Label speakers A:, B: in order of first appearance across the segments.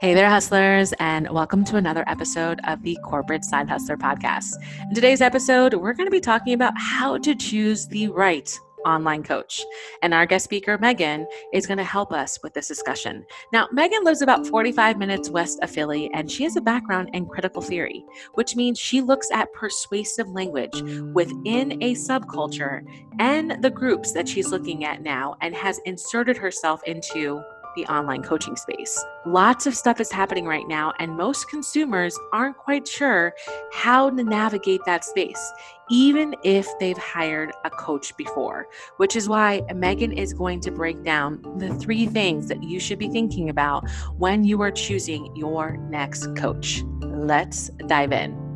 A: Hey there, hustlers, and welcome to another episode of the Corporate Side Hustler Podcast. In today's episode, we're going to be talking about how to choose the right online coach. And our guest speaker, Megan, is going to help us with this discussion. Now, Megan lives about 45 minutes west of Philly, and she has a background in critical theory, which means she looks at persuasive language within a subculture and the groups that she's looking at now and has inserted herself into the online coaching space. Lots of stuff is happening right now, and most consumers aren't quite sure how to navigate that space, even if they've hired a coach before, which is why Megan is going to break down the three things that you should be thinking about when you are choosing your next coach. Let's dive in.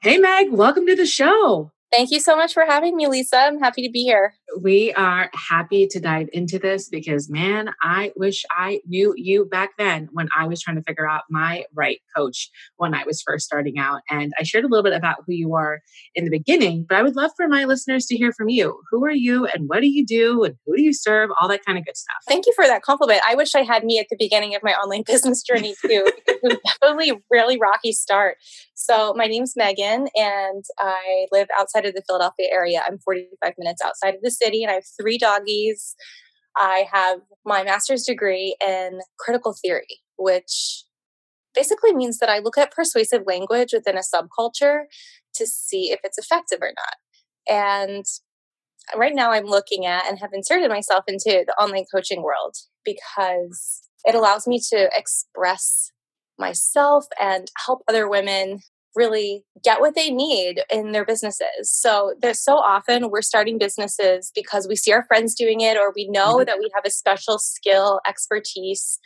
A: Hey, Meg, welcome to the show.
B: Thank you so much for having me, Lisa. I'm happy to be here.
A: We are happy to dive into this because, man, I wish I knew you back then when I was trying to figure out my right coach when I was first starting out. And I shared a little bit about who you are in the beginning, but I would love for my listeners to hear from you. Who are you and what do you do and who do you serve? All that kind of good stuff.
B: Thank you for that compliment. I wish I had me at the beginning of my online business journey too. it was definitely a really rocky start. So, my name's Megan, and I live outside of the Philadelphia area. I'm 45 minutes outside of the city, and I have three doggies. I have my master's degree in critical theory, which basically means that I look at persuasive language within a subculture to see if it's effective or not. And right now, I'm looking at and have inserted myself into the online coaching world because it allows me to express myself and help other women really get what they need in their businesses. So there's so often we're starting businesses because we see our friends doing it or we know mm-hmm. that we have a special skill, expertise,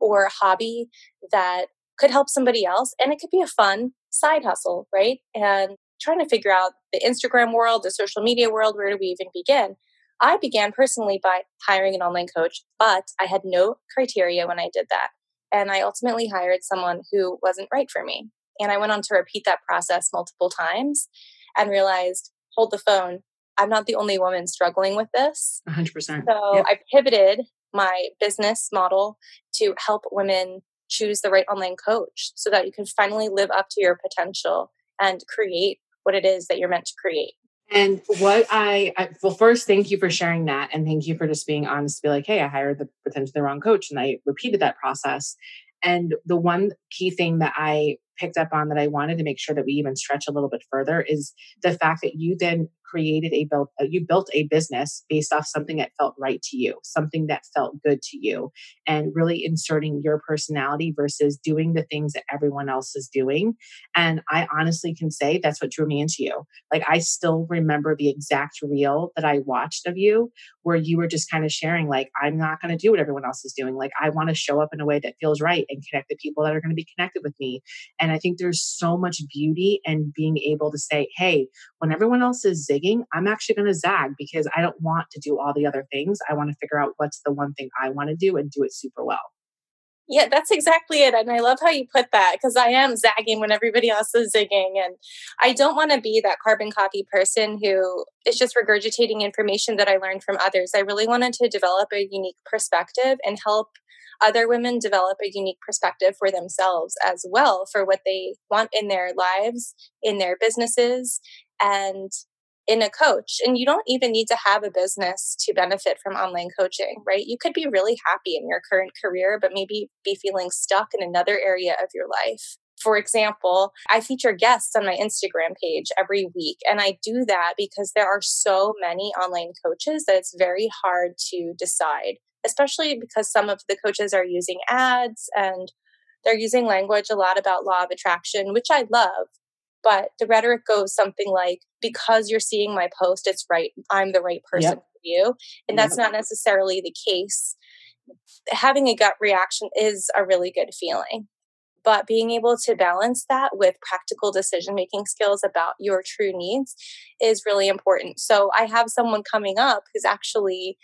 B: or hobby that could help somebody else. And it could be a fun side hustle, right? And trying to figure out the Instagram world, the social media world, where do we even begin? I began personally by hiring an online coach, but I had no criteria when I did that. And I ultimately hired someone who wasn't right for me. And I went on to repeat that process multiple times and realized, hold the phone. I'm not the only woman struggling with this.
A: 100%.
B: So yep. I pivoted my business model to help women choose the right online coach so that you can finally live up to your potential and create what it is that you're meant to create.
A: And what I, I, well, first, thank you for sharing that, and thank you for just being honest to be like, hey, I hired the potentially the wrong coach, and I repeated that process. And the one key thing that I picked up on that I wanted to make sure that we even stretch a little bit further is the fact that you then created a built uh, you built a business based off something that felt right to you something that felt good to you and really inserting your personality versus doing the things that everyone else is doing. And i honestly can say that's what drew me into you. Like i still remember the exact reel that i watched of you where you were just kind of sharing like i'm not going to do what everyone else is doing. Like i want to show up in a way that feels right and connect the people that are going to be connected with me. and i think there's so much beauty in being able to say hey when everyone else is zigging, I'm actually going to zag because I don't want to do all the other things. I want to figure out what's the one thing I want to do and do it super well.
B: Yeah, that's exactly it. And I love how you put that because I am zagging when everybody else is zigging. And I don't want to be that carbon copy person who is just regurgitating information that I learned from others. I really wanted to develop a unique perspective and help other women develop a unique perspective for themselves as well for what they want in their lives, in their businesses, and in a coach. And you don't even need to have a business to benefit from online coaching, right? You could be really happy in your current career, but maybe be feeling stuck in another area of your life. For example, I feature guests on my Instagram page every week. And I do that because there are so many online coaches that it's very hard to decide, especially because some of the coaches are using ads and they're using language a lot about law of attraction, which I love but the rhetoric goes something like because you're seeing my post it's right i'm the right person yep. for you and that's yep. not necessarily the case having a gut reaction is a really good feeling but being able to balance that with practical decision making skills about your true needs is really important so i have someone coming up who's actually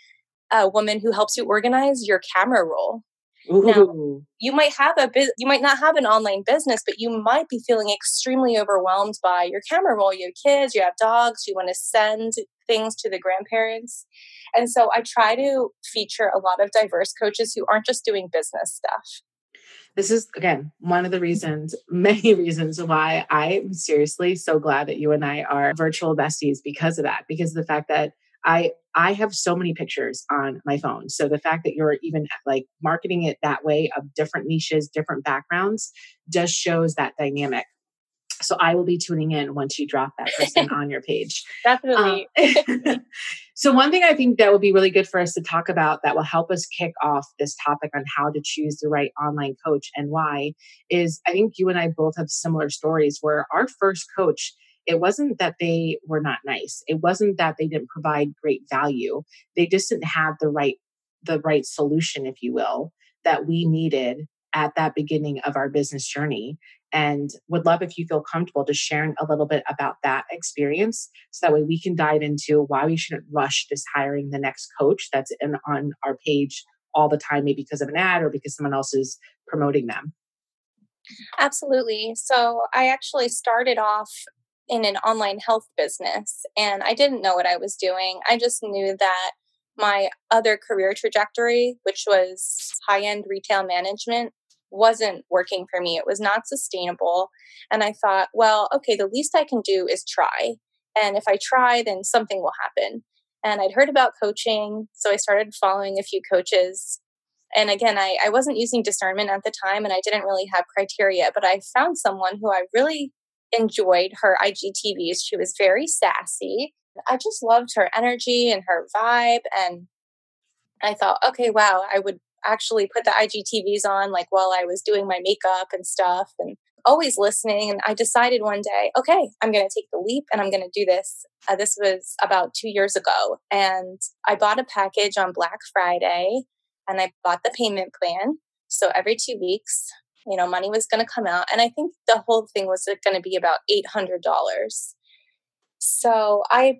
B: a woman who helps you organize your camera roll Ooh. Now, you might have a bu- you might not have an online business, but you might be feeling extremely overwhelmed by your camera roll. You have kids, you have dogs, you want to send things to the grandparents. And so I try to feature a lot of diverse coaches who aren't just doing business stuff.
A: This is, again, one of the reasons, many reasons why I'm seriously so glad that you and I are virtual besties because of that, because of the fact that I I have so many pictures on my phone. So the fact that you're even like marketing it that way of different niches, different backgrounds just shows that dynamic. So I will be tuning in once you drop that person on your page.
B: Definitely.
A: Um, so one thing I think that would be really good for us to talk about that will help us kick off this topic on how to choose the right online coach and why is I think you and I both have similar stories where our first coach it wasn't that they were not nice it wasn't that they didn't provide great value they just didn't have the right the right solution if you will that we needed at that beginning of our business journey and would love if you feel comfortable just sharing a little bit about that experience so that way we can dive into why we shouldn't rush just hiring the next coach that's in on our page all the time maybe because of an ad or because someone else is promoting them
B: Absolutely. So I actually started off in an online health business and I didn't know what I was doing. I just knew that my other career trajectory, which was high end retail management, wasn't working for me. It was not sustainable. And I thought, well, okay, the least I can do is try. And if I try, then something will happen. And I'd heard about coaching. So I started following a few coaches. And again, I, I wasn't using discernment at the time and I didn't really have criteria, but I found someone who I really enjoyed her IGTVs. She was very sassy. I just loved her energy and her vibe. And I thought, okay, wow, I would actually put the IGTVs on like while I was doing my makeup and stuff and always listening. And I decided one day, okay, I'm going to take the leap and I'm going to do this. Uh, this was about two years ago. And I bought a package on Black Friday and I bought the payment plan. So every two weeks, you know, money was going to come out. And I think the whole thing was going to be about $800. So I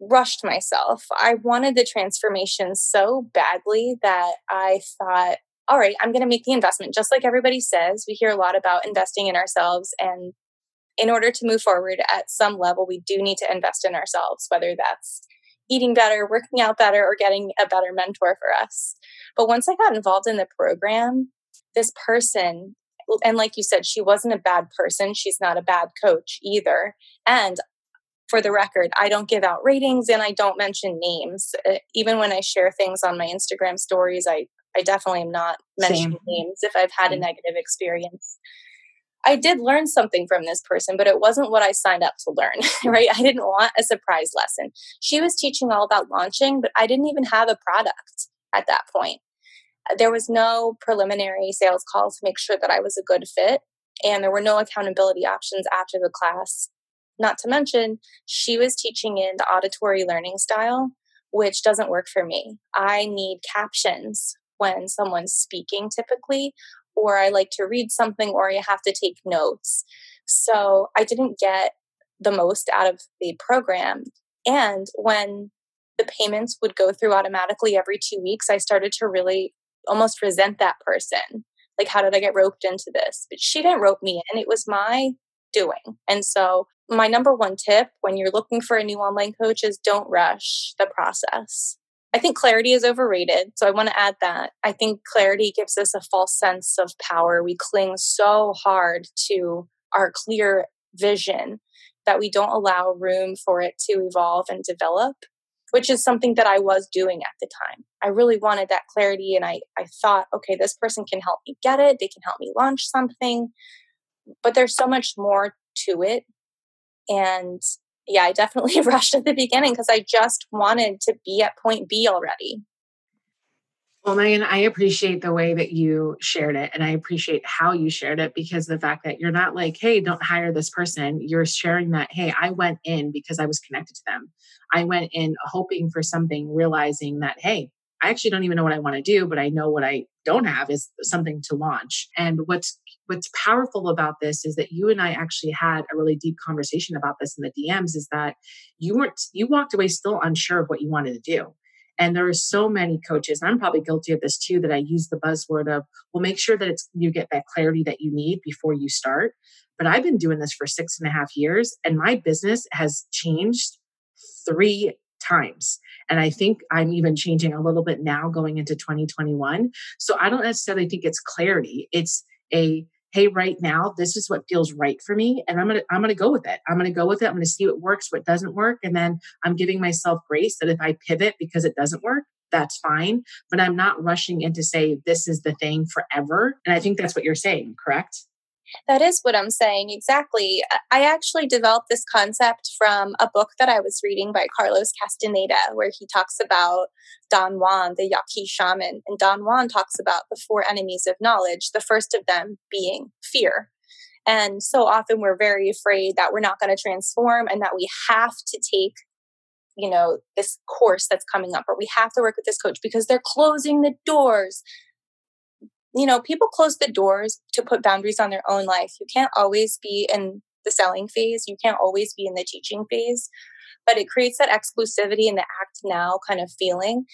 B: rushed myself. I wanted the transformation so badly that I thought, all right, I'm going to make the investment. Just like everybody says, we hear a lot about investing in ourselves. And in order to move forward at some level, we do need to invest in ourselves, whether that's eating better, working out better, or getting a better mentor for us. But once I got involved in the program, this person and like you said she wasn't a bad person she's not a bad coach either. And for the record i don't give out ratings and i don't mention names. Uh, even when i share things on my instagram stories i i definitely am not mentioning Same. names if i've had Same. a negative experience. I did learn something from this person but it wasn't what i signed up to learn right? I didn't want a surprise lesson. She was teaching all about launching but i didn't even have a product at that point there was no preliminary sales call to make sure that I was a good fit. And there were no accountability options after the class. Not to mention, she was teaching in the auditory learning style, which doesn't work for me. I need captions when someone's speaking typically, or I like to read something, or you have to take notes. So I didn't get the most out of the program. And when the payments would go through automatically every two weeks, I started to really almost resent that person. Like, how did I get roped into this? But she didn't rope me in. It was my doing. And so, my number one tip when you're looking for a new online coach is don't rush the process. I think clarity is overrated. So I want to add that. I think clarity gives us a false sense of power. We cling so hard to our clear vision that we don't allow room for it to evolve and develop which is something that I was doing at the time. I really wanted that clarity and I, I thought, okay, this person can help me get it. They can help me launch something. But there's so much more to it. And yeah, I definitely rushed at the beginning because I just wanted to be at point B already.
A: Well, Megan, I appreciate the way that you shared it and I appreciate how you shared it because the fact that you're not like, hey, don't hire this person. You're sharing that, hey, I went in because I was connected to them. I went in hoping for something, realizing that, hey, I actually don't even know what I want to do, but I know what I don't have is something to launch. And what's what's powerful about this is that you and I actually had a really deep conversation about this in the DMs is that you weren't you walked away still unsure of what you wanted to do and there are so many coaches, I'm probably guilty of this too, that I use the buzzword of, well, make sure that it's you get that clarity that you need before you start. But I've been doing this for six and a half years, and my business has changed three times. And I think I'm even changing a little bit now going into 2021. So I don't necessarily think it's clarity. It's a hey right now this is what feels right for me and i'm gonna i'm gonna go with it i'm gonna go with it i'm gonna see what works what doesn't work and then i'm giving myself grace that if i pivot because it doesn't work that's fine but i'm not rushing in to say this is the thing forever and i think that's what you're saying correct
B: that is what I'm saying. Exactly. I actually developed this concept from a book that I was reading by Carlos Castaneda, where he talks about Don Juan, the Yaqui shaman. And Don Juan talks about the four enemies of knowledge, the first of them being fear. And so often we're very afraid that we're not going to transform and that we have to take you know this course that's coming up or we have to work with this coach because they're closing the doors you know, people close the doors to put boundaries on their own life. You can't always be in the selling phase, you can't always be in the teaching phase, but it creates that exclusivity and the act now kind of feeling.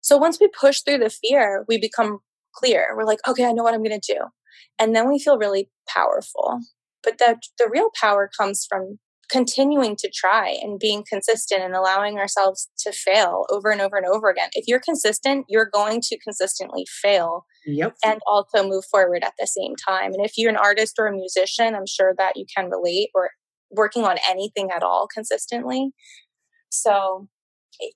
B: So once we push through the fear, we become clear. We're like, okay, I know what I'm going to do. And then we feel really powerful. But the, the real power comes from continuing to try and being consistent and allowing ourselves to fail over and over and over again. If you're consistent, you're going to consistently fail
A: yep.
B: and also move forward at the same time. And if you're an artist or a musician, I'm sure that you can relate or working on anything at all consistently. So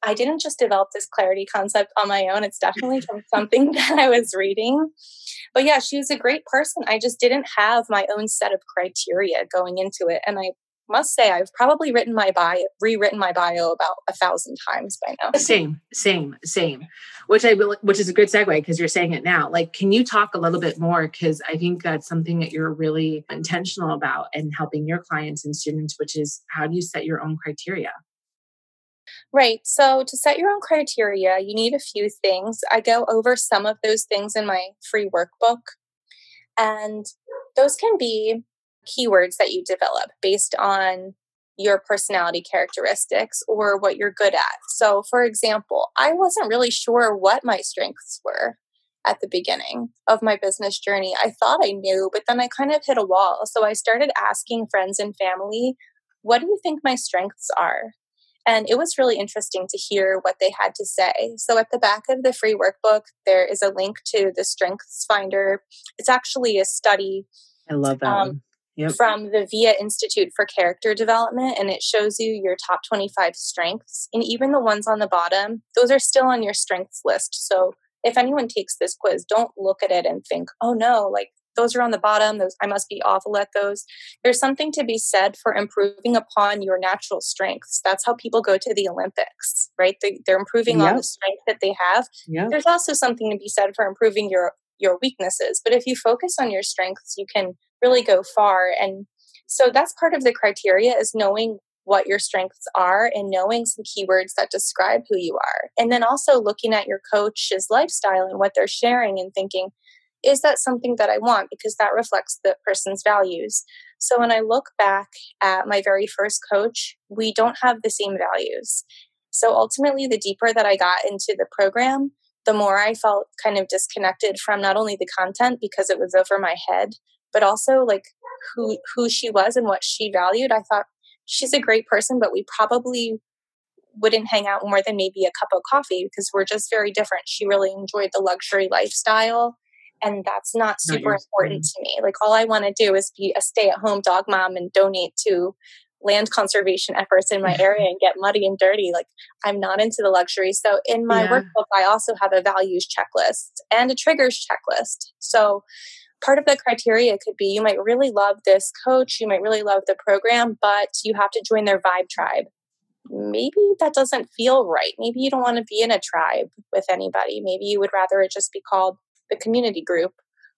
B: I didn't just develop this clarity concept on my own. It's definitely from something that I was reading. But yeah, she was a great person. I just didn't have my own set of criteria going into it. And I must say I've probably written my bio, rewritten my bio about a thousand times by now.
A: Same, same, same. Which I will, which is a good segue because you're saying it now. Like, can you talk a little bit more? Because I think that's something that you're really intentional about and helping your clients and students, which is how do you set your own criteria?
B: Right. So to set your own criteria, you need a few things. I go over some of those things in my free workbook. And those can be keywords that you develop based on your personality characteristics or what you're good at. So, for example, I wasn't really sure what my strengths were at the beginning of my business journey. I thought I knew, but then I kind of hit a wall. So, I started asking friends and family, what do you think my strengths are? And it was really interesting to hear what they had to say. So, at the back of the free workbook, there is a link to the Strengths Finder. It's actually a study.
A: I love that. Um,
B: yep. from the VIA Institute for Character Development, and it shows you your top 25 strengths. And even the ones on the bottom, those are still on your strengths list. So if anyone takes this quiz, don't look at it and think, oh no, like those are on the bottom, those I must be awful at those. There's something to be said for improving upon your natural strengths. That's how people go to the Olympics, right? They, are improving yep. on the strength that they have.
A: Yep.
B: There's also something to be said for improving your your weaknesses. But if you focus on your strengths, you can really go far. And so that's part of the criteria is knowing what your strengths are and knowing some keywords that describe who you are. And then also looking at your coach's lifestyle and what they're sharing and thinking, is that something that I want? Because that reflects the person's values. So when I look back at my very first coach, we don't have the same values. So ultimately, the deeper that I got into the program, the more I felt kind of disconnected from not only the content because it was over my head, but also like who who she was and what she valued. I thought she's a great person, but we probably wouldn't hang out more than maybe a cup of coffee because we're just very different. She really enjoyed the luxury lifestyle. And that's not super important to me. Like, all I want to do is be a stay at home dog mom and donate to land conservation efforts in my area and get muddy and dirty. Like, I'm not into the luxury. So, in my yeah. workbook, I also have a values checklist and a triggers checklist. So, part of the criteria could be you might really love this coach, you might really love the program, but you have to join their vibe tribe. Maybe that doesn't feel right. Maybe you don't want to be in a tribe with anybody. Maybe you would rather it just be called the community group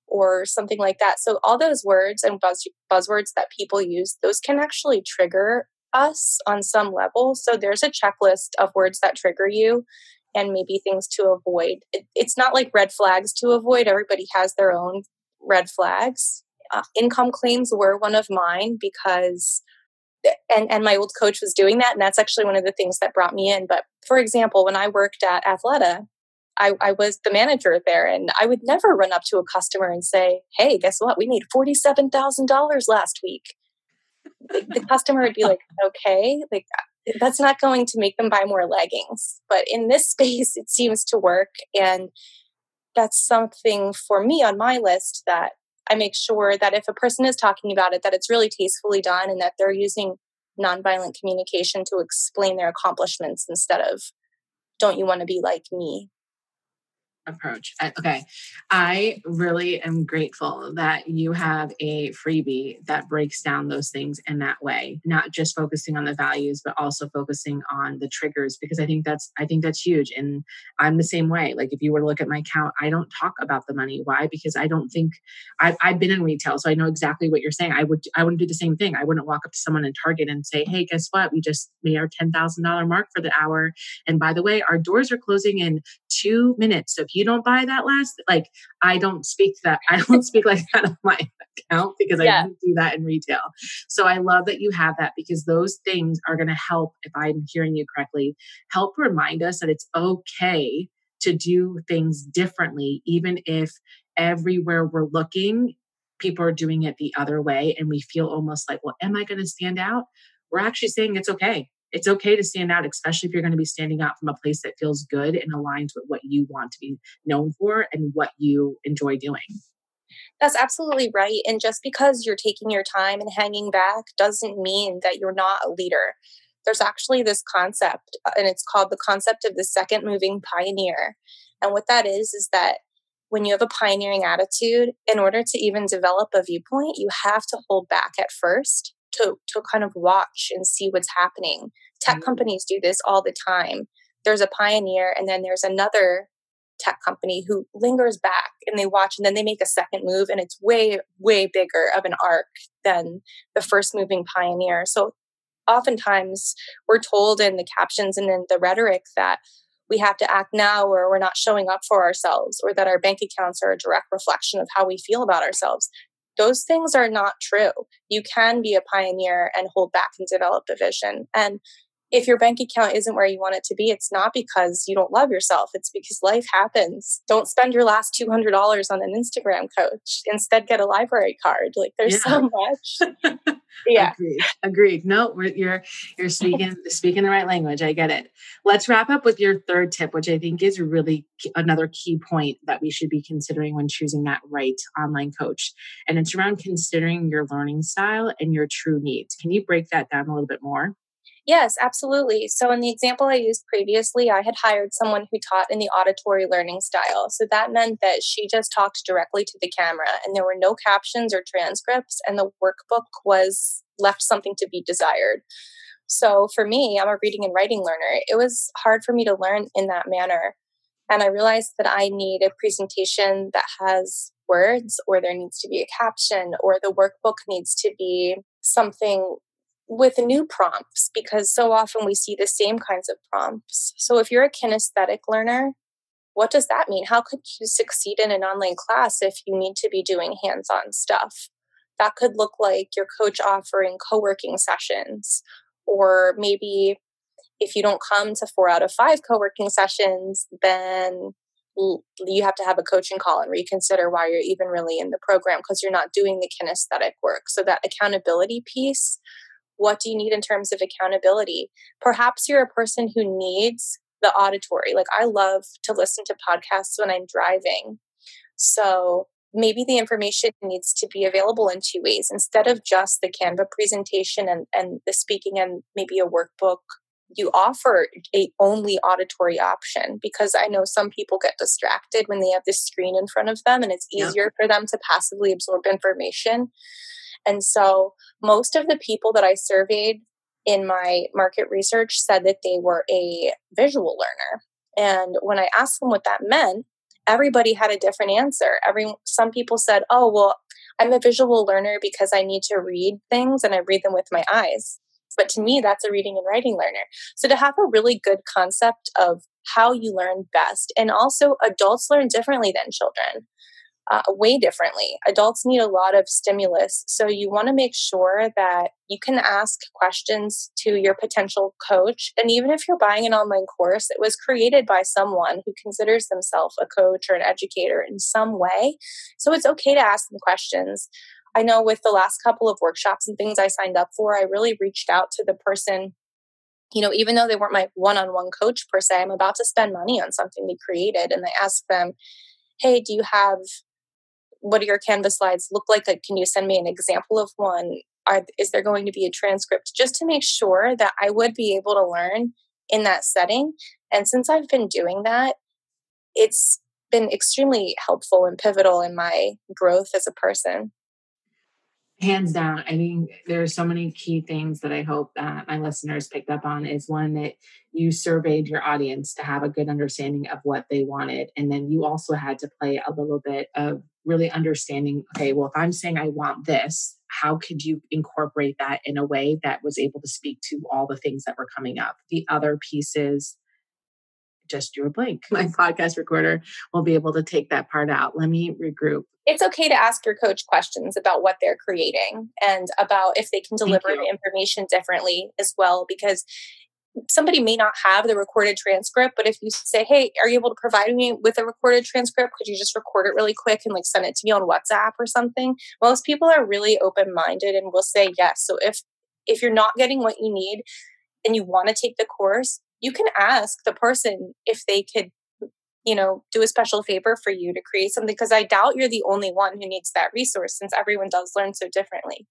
B: or something like that. So all those words and buzz, buzzwords that people use, those can actually trigger us on some level. So there's a checklist of words that trigger you and maybe things to avoid. It, it's not like red flags to avoid. Everybody has their own red flags. Uh, income claims were one of mine because and and my old coach was doing that and that's actually one of the things that brought me in but for example when i worked at athleta I, I was the manager there and i would never run up to a customer and say hey guess what we made $47000 last week the, the customer would be like okay like that's not going to make them buy more leggings. But in this space, it seems to work. And that's something for me on my list that I make sure that if a person is talking about it, that it's really tastefully done and that they're using nonviolent communication to explain their accomplishments instead of, don't you want to be like me?
A: Approach. Okay. I really am grateful that you have a freebie that breaks down those things in that way, not just focusing on the values, but also focusing on the triggers, because I think that's, I think that's huge. And I'm the same way. Like if you were to look at my account, I don't talk about the money. Why? Because I don't think I've, I've been in retail. So I know exactly what you're saying. I would, I wouldn't do the same thing. I wouldn't walk up to someone in Target and say, Hey, guess what? We just made our $10,000 mark for the hour. And by the way, our doors are closing in two minutes. So if you don't buy that last, like I don't speak that. I don't speak like that on my account because yeah. I don't do that in retail. So I love that you have that because those things are going to help, if I'm hearing you correctly, help remind us that it's okay to do things differently, even if everywhere we're looking, people are doing it the other way and we feel almost like, well, am I going to stand out? We're actually saying it's okay it's okay to stand out, especially if you're going to be standing out from a place that feels good and aligns with what you want to be known for and what you enjoy doing.
B: That's absolutely right. And just because you're taking your time and hanging back doesn't mean that you're not a leader. There's actually this concept, uh, and it's called the concept of the second moving pioneer. And what that is, is that when you have a pioneering attitude, in order to even develop a viewpoint, you have to hold back at first to to kind of watch and see what's happening. Tech mm-hmm. companies do this all the time. There's a pioneer and then there's another tech company who lingers back and they watch and then they make a second move and it's way way bigger of an arc than the first moving pioneer. So oftentimes we're told in the captions and in the rhetoric that we have to act now or we're not showing up for ourselves or that our bank accounts are a direct reflection of how we feel about ourselves those things are not true. You can be a pioneer and hold back and develop a vision. And if your bank account isn't where you want it to be, it's not because you don't love yourself. It's because life happens. Don't spend your last $200 on an Instagram coach. Instead, get a library card. Like there's yeah. so much.
A: yeah. Agreed. Agreed. No, you're, you're speaking, speaking the right language. I get it. Let's wrap up with your third tip, which I think is really another key point that we should be considering when choosing that right online coach. And it's around considering your learning style and your true needs. Can you break that down a little bit more?
B: Yes, absolutely. So, in the example I used previously, I had hired someone who taught in the auditory learning style. So, that meant that she just talked directly to the camera and there were no captions or transcripts, and the workbook was left something to be desired. So, for me, I'm a reading and writing learner. It was hard for me to learn in that manner. And I realized that I need a presentation that has words, or there needs to be a caption, or the workbook needs to be something with new prompts because so often we see the same kinds of prompts. So if you're a kinesthetic learner, what does that mean? How could you succeed in an online class if you need to be doing hands on stuff? That could look like your coach offering co working sessions, or maybe if you don't come to four out of five co working sessions, then you have to have a coaching call and reconsider why you're even really in the program because you're not doing the kinesthetic work. So, that accountability piece what do you need in terms of accountability? Perhaps you're a person who needs the auditory. Like I love to listen to podcasts when I'm driving. So maybe the information needs to be available in two ways instead of just the Canva presentation and, and the speaking and maybe a workbook. You offer a only auditory option because I know some people get distracted when they have this screen in front of them and it's easier yeah. for them to passively absorb information. And so most of the people that I surveyed in my market research said that they were a visual learner. And when I asked them what that meant, everybody had a different answer. Every some people said, "Oh, well, I'm a visual learner because I need to read things and I read them with my eyes." But to me, that's a reading and writing learner. So to have a really good concept of how you learn best, and also adults learn differently than children uh, way differently. Adults need a lot of stimulus. So you want to make sure that you can ask questions to your potential coach. And even if you're buying an online course, it was created by someone who considers themselves a coach or an educator in some way. So it's okay to ask them questions. I know with the last couple of workshops and things I signed up for, I really reached out to the person you know, even though they weren't my one on one coach per se, I'm about to spend money on something they created. And I ask them, hey, do you have what do your Canvas slides look like? Can you send me an example of one? Are, is there going to be a transcript just to make sure that I would be able to learn in that setting? And since I've been doing that, it's been extremely helpful and pivotal in my growth as a person
A: hands down i think there are so many key things that i hope that my listeners picked up on is one that you surveyed your audience to have a good understanding of what they wanted and then you also had to play a little bit of really understanding okay well if i'm saying i want this how could you incorporate that in a way that was able to speak to all the things that were coming up the other pieces just drew a blank. My podcast recorder will be able to take that part out. Let me regroup.
B: It's okay to ask your coach questions about what they're creating and about if they can deliver the information differently as well, because somebody may not have the recorded transcript, but if you say, Hey, are you able to provide me with a recorded transcript? Could you just record it really quick and like send it to me on WhatsApp or something? Most people are really open minded and will say yes. So if if you're not getting what you need and you want to take the course, you can ask the person if they could you know do a special favor for you to create something because i doubt you're the only one who needs that resource since everyone does learn so differently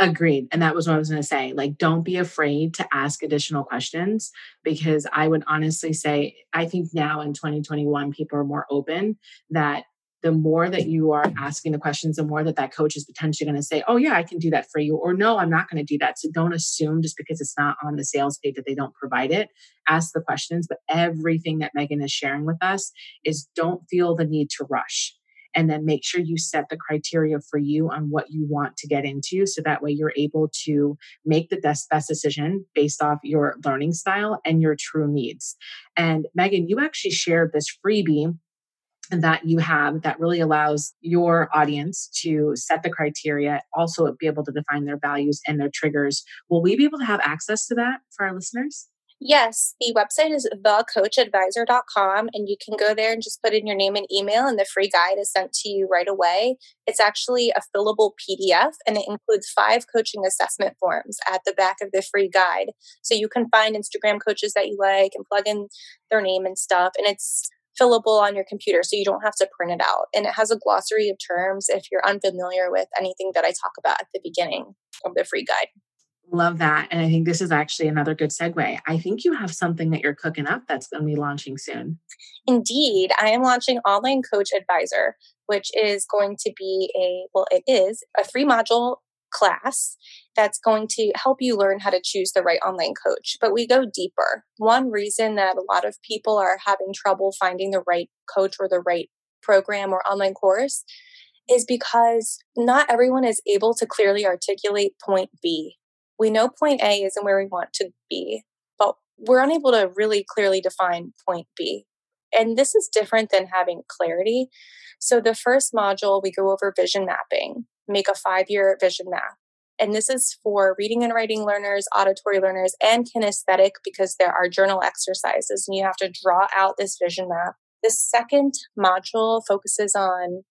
A: agreed and that was what i was going to say like don't be afraid to ask additional questions because i would honestly say i think now in 2021 people are more open that the more that you are asking the questions, the more that that coach is potentially going to say, Oh, yeah, I can do that for you. Or no, I'm not going to do that. So don't assume just because it's not on the sales page that they don't provide it. Ask the questions. But everything that Megan is sharing with us is don't feel the need to rush. And then make sure you set the criteria for you on what you want to get into. So that way you're able to make the best, best decision based off your learning style and your true needs. And Megan, you actually shared this freebie that you have that really allows your audience to set the criteria, also be able to define their values and their triggers. Will we be able to have access to that for our listeners?
B: Yes, the website is thecoachadvisor.com, and you can go there and just put in your name and email, and the free guide is sent to you right away. It's actually a fillable PDF, and it includes five coaching assessment forms at the back of the free guide. So you can find Instagram coaches that you like and plug in their name and stuff. And it's fillable on your computer so you don't have to print it out. And it has a glossary of terms if you're unfamiliar with anything that I talk about at the beginning of the free guide.
A: Love that. And I think this is actually another good segue. I think you have something that you're cooking up that's going to be launching soon.
B: Indeed. I am launching Online Coach Advisor, which is going to be a, well, it is a three module class that's going to help you learn how to choose the right online coach. But we go deeper. One reason that a lot of people are having trouble finding the right coach or the right program or online course is because not everyone is able to clearly articulate point B. We know point A isn't where we want to be, but we're unable to really clearly define point B. And this is different than having clarity. So, the first module, we go over vision mapping make a five year vision map. And this is for reading and writing learners, auditory learners, and kinesthetic because there are journal exercises and you have to draw out this vision map. The second module focuses on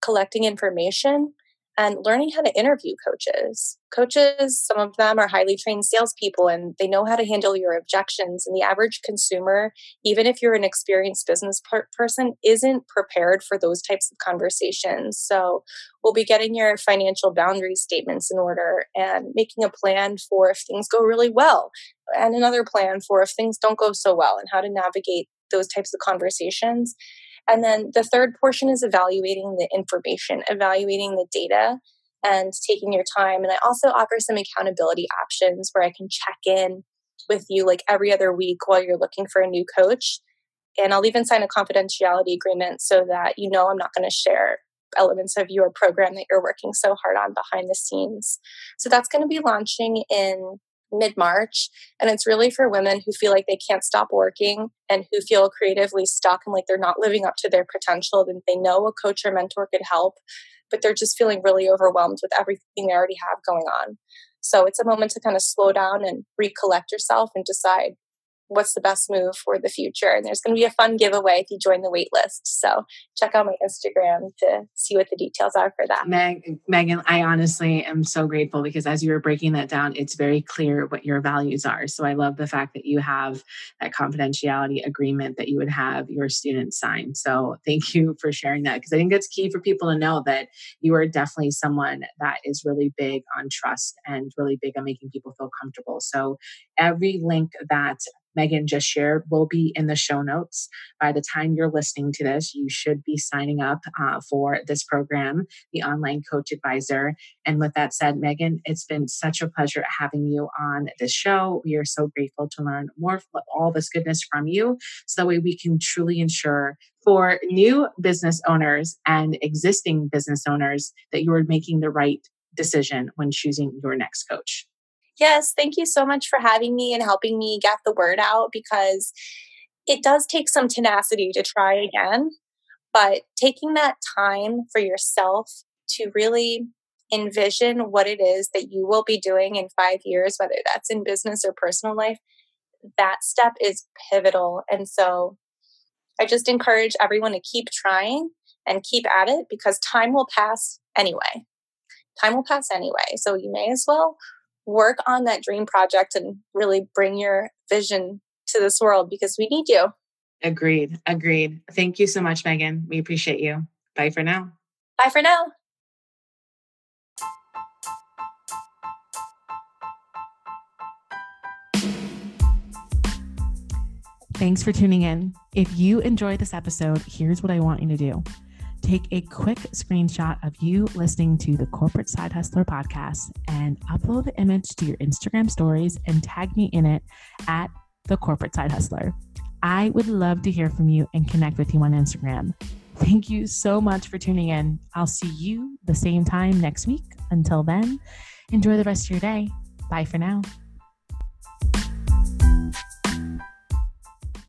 B: collecting information and learning how to interview coaches. Coaches, some of them are highly trained salespeople and they know how to handle your objections. And the average consumer, even if you're an experienced business per- person, isn't prepared for those types of conversations. So we'll be getting your financial boundary statements in order and making a plan for if things go really well, and another plan for if things don't go so well, and how to navigate those types of conversations. And then the third portion is evaluating the information, evaluating the data, and taking your time. And I also offer some accountability options where I can check in with you like every other week while you're looking for a new coach. And I'll even sign a confidentiality agreement so that you know I'm not going to share elements of your program that you're working so hard on behind the scenes. So that's going to be launching in mid March. And it's really for women who feel like they can't stop working and who feel creatively stuck and like they're not living up to their potential. And they know a coach or mentor could help, but they're just feeling really overwhelmed with everything they already have going on. So it's a moment to kind of slow down and recollect yourself and decide what's the best move for the future. And there's going to be a fun giveaway if you join the wait list. So check out my Instagram to see what the details are for that.
A: Meg, Megan, I honestly am so grateful because as you were breaking that down, it's very clear what your values are. So I love the fact that you have that confidentiality agreement that you would have your students sign. So thank you for sharing that because I think that's key for people to know that you are definitely someone that is really big on trust and really big on making people feel comfortable. So every link that Megan just shared will be in the show notes. By the time you're listening to this, you should be signing up uh, for this program, the Online Coach Advisor. And with that said, Megan, it's been such a pleasure having you on this show. We are so grateful to learn more all this goodness from you so that way we can truly ensure for new business owners and existing business owners that you are making the right decision when choosing your next coach.
B: Yes, thank you so much for having me and helping me get the word out because it does take some tenacity to try again. But taking that time for yourself to really envision what it is that you will be doing in five years, whether that's in business or personal life, that step is pivotal. And so I just encourage everyone to keep trying and keep at it because time will pass anyway. Time will pass anyway. So you may as well work on that dream project and really bring your vision to this world because we need you.
A: Agreed. Agreed. Thank you so much, Megan. We appreciate you. Bye for now.
B: Bye for now.
A: Thanks for tuning in. If you enjoyed this episode, here's what I want you to do take a quick screenshot of you listening to the Corporate Side Hustler podcast and upload the image to your Instagram stories and tag me in it at the Corporate Side Hustler. I would love to hear from you and connect with you on Instagram. Thank you so much for tuning in. I'll see you the same time next week. Until then, enjoy the rest of your day. Bye for now.